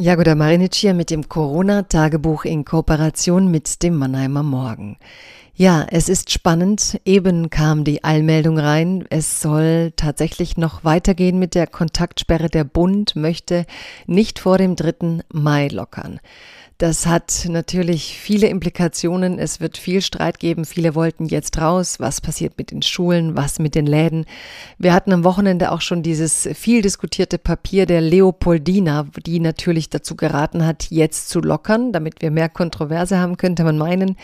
Jagoda Marinic hier mit dem Corona-Tagebuch in Kooperation mit dem Mannheimer Morgen. Ja, es ist spannend. Eben kam die Eilmeldung rein. Es soll tatsächlich noch weitergehen mit der Kontaktsperre. Der Bund möchte nicht vor dem 3. Mai lockern. Das hat natürlich viele Implikationen. Es wird viel Streit geben. Viele wollten jetzt raus. Was passiert mit den Schulen? Was mit den Läden? Wir hatten am Wochenende auch schon dieses viel diskutierte Papier der Leopoldina, die natürlich dazu geraten hat, jetzt zu lockern, damit wir mehr Kontroverse haben, könnte man meinen.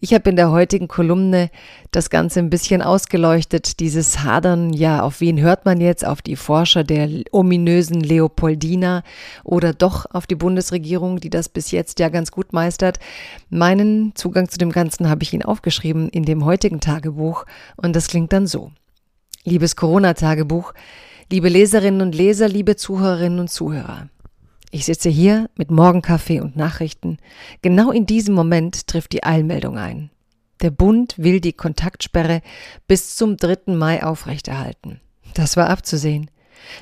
Ich habe in der heutigen Kolumne das Ganze ein bisschen ausgeleuchtet. Dieses Hadern, ja, auf wen hört man jetzt? Auf die Forscher der ominösen Leopoldina oder doch auf die Bundesregierung, die das bis jetzt ja ganz gut meistert. Meinen Zugang zu dem Ganzen habe ich Ihnen aufgeschrieben in dem heutigen Tagebuch und das klingt dann so. Liebes Corona-Tagebuch, liebe Leserinnen und Leser, liebe Zuhörerinnen und Zuhörer. Ich sitze hier mit Morgenkaffee und Nachrichten. Genau in diesem Moment trifft die Eilmeldung ein. Der Bund will die Kontaktsperre bis zum 3. Mai aufrechterhalten. Das war abzusehen.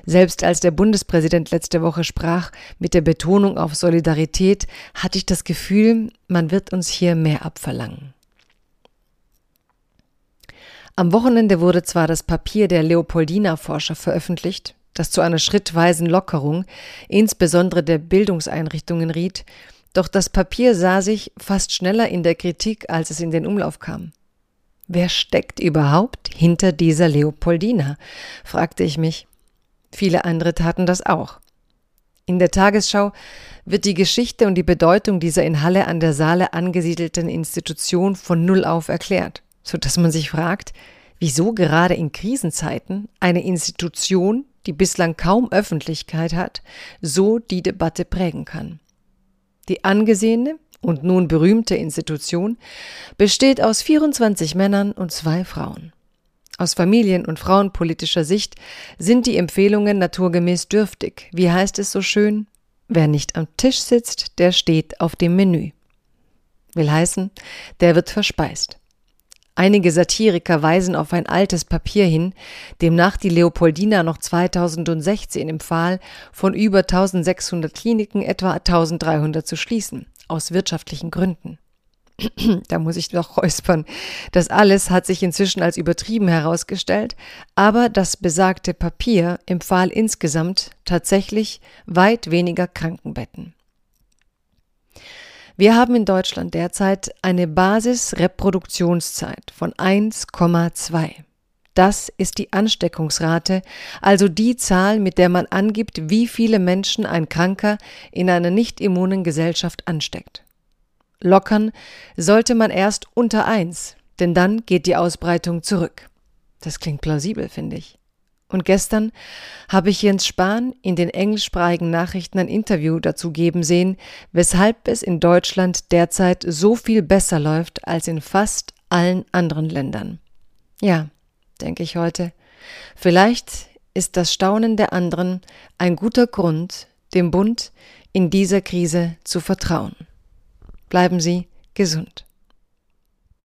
Selbst als der Bundespräsident letzte Woche sprach, mit der Betonung auf Solidarität, hatte ich das Gefühl, man wird uns hier mehr abverlangen. Am Wochenende wurde zwar das Papier der Leopoldina-Forscher veröffentlicht, das zu einer schrittweisen Lockerung, insbesondere der Bildungseinrichtungen riet, doch das Papier sah sich fast schneller in der Kritik, als es in den Umlauf kam. Wer steckt überhaupt hinter dieser Leopoldina? fragte ich mich. Viele andere taten das auch. In der Tagesschau wird die Geschichte und die Bedeutung dieser in Halle an der Saale angesiedelten Institution von Null auf erklärt, so dass man sich fragt, wieso gerade in Krisenzeiten eine Institution, die bislang kaum Öffentlichkeit hat, so die Debatte prägen kann. Die angesehene und nun berühmte Institution besteht aus 24 Männern und zwei Frauen. Aus familien- und frauenpolitischer Sicht sind die Empfehlungen naturgemäß dürftig. Wie heißt es so schön? Wer nicht am Tisch sitzt, der steht auf dem Menü. Will heißen, der wird verspeist. Einige Satiriker weisen auf ein altes Papier hin, demnach die Leopoldina noch 2016 empfahl, von über 1600 Kliniken etwa 1300 zu schließen, aus wirtschaftlichen Gründen da muss ich noch räuspern. Das alles hat sich inzwischen als übertrieben herausgestellt, aber das besagte Papier empfahl insgesamt tatsächlich weit weniger Krankenbetten. Wir haben in Deutschland derzeit eine Basisreproduktionszeit von 1,2. Das ist die Ansteckungsrate, also die Zahl, mit der man angibt, wie viele Menschen ein Kranker in einer nicht immunen Gesellschaft ansteckt. Lockern sollte man erst unter eins, denn dann geht die Ausbreitung zurück. Das klingt plausibel, finde ich. Und gestern habe ich Jens Spahn in den englischsprachigen Nachrichten ein Interview dazu geben sehen, weshalb es in Deutschland derzeit so viel besser läuft als in fast allen anderen Ländern. Ja, denke ich heute. Vielleicht ist das Staunen der anderen ein guter Grund, dem Bund in dieser Krise zu vertrauen. Bleiben Sie gesund.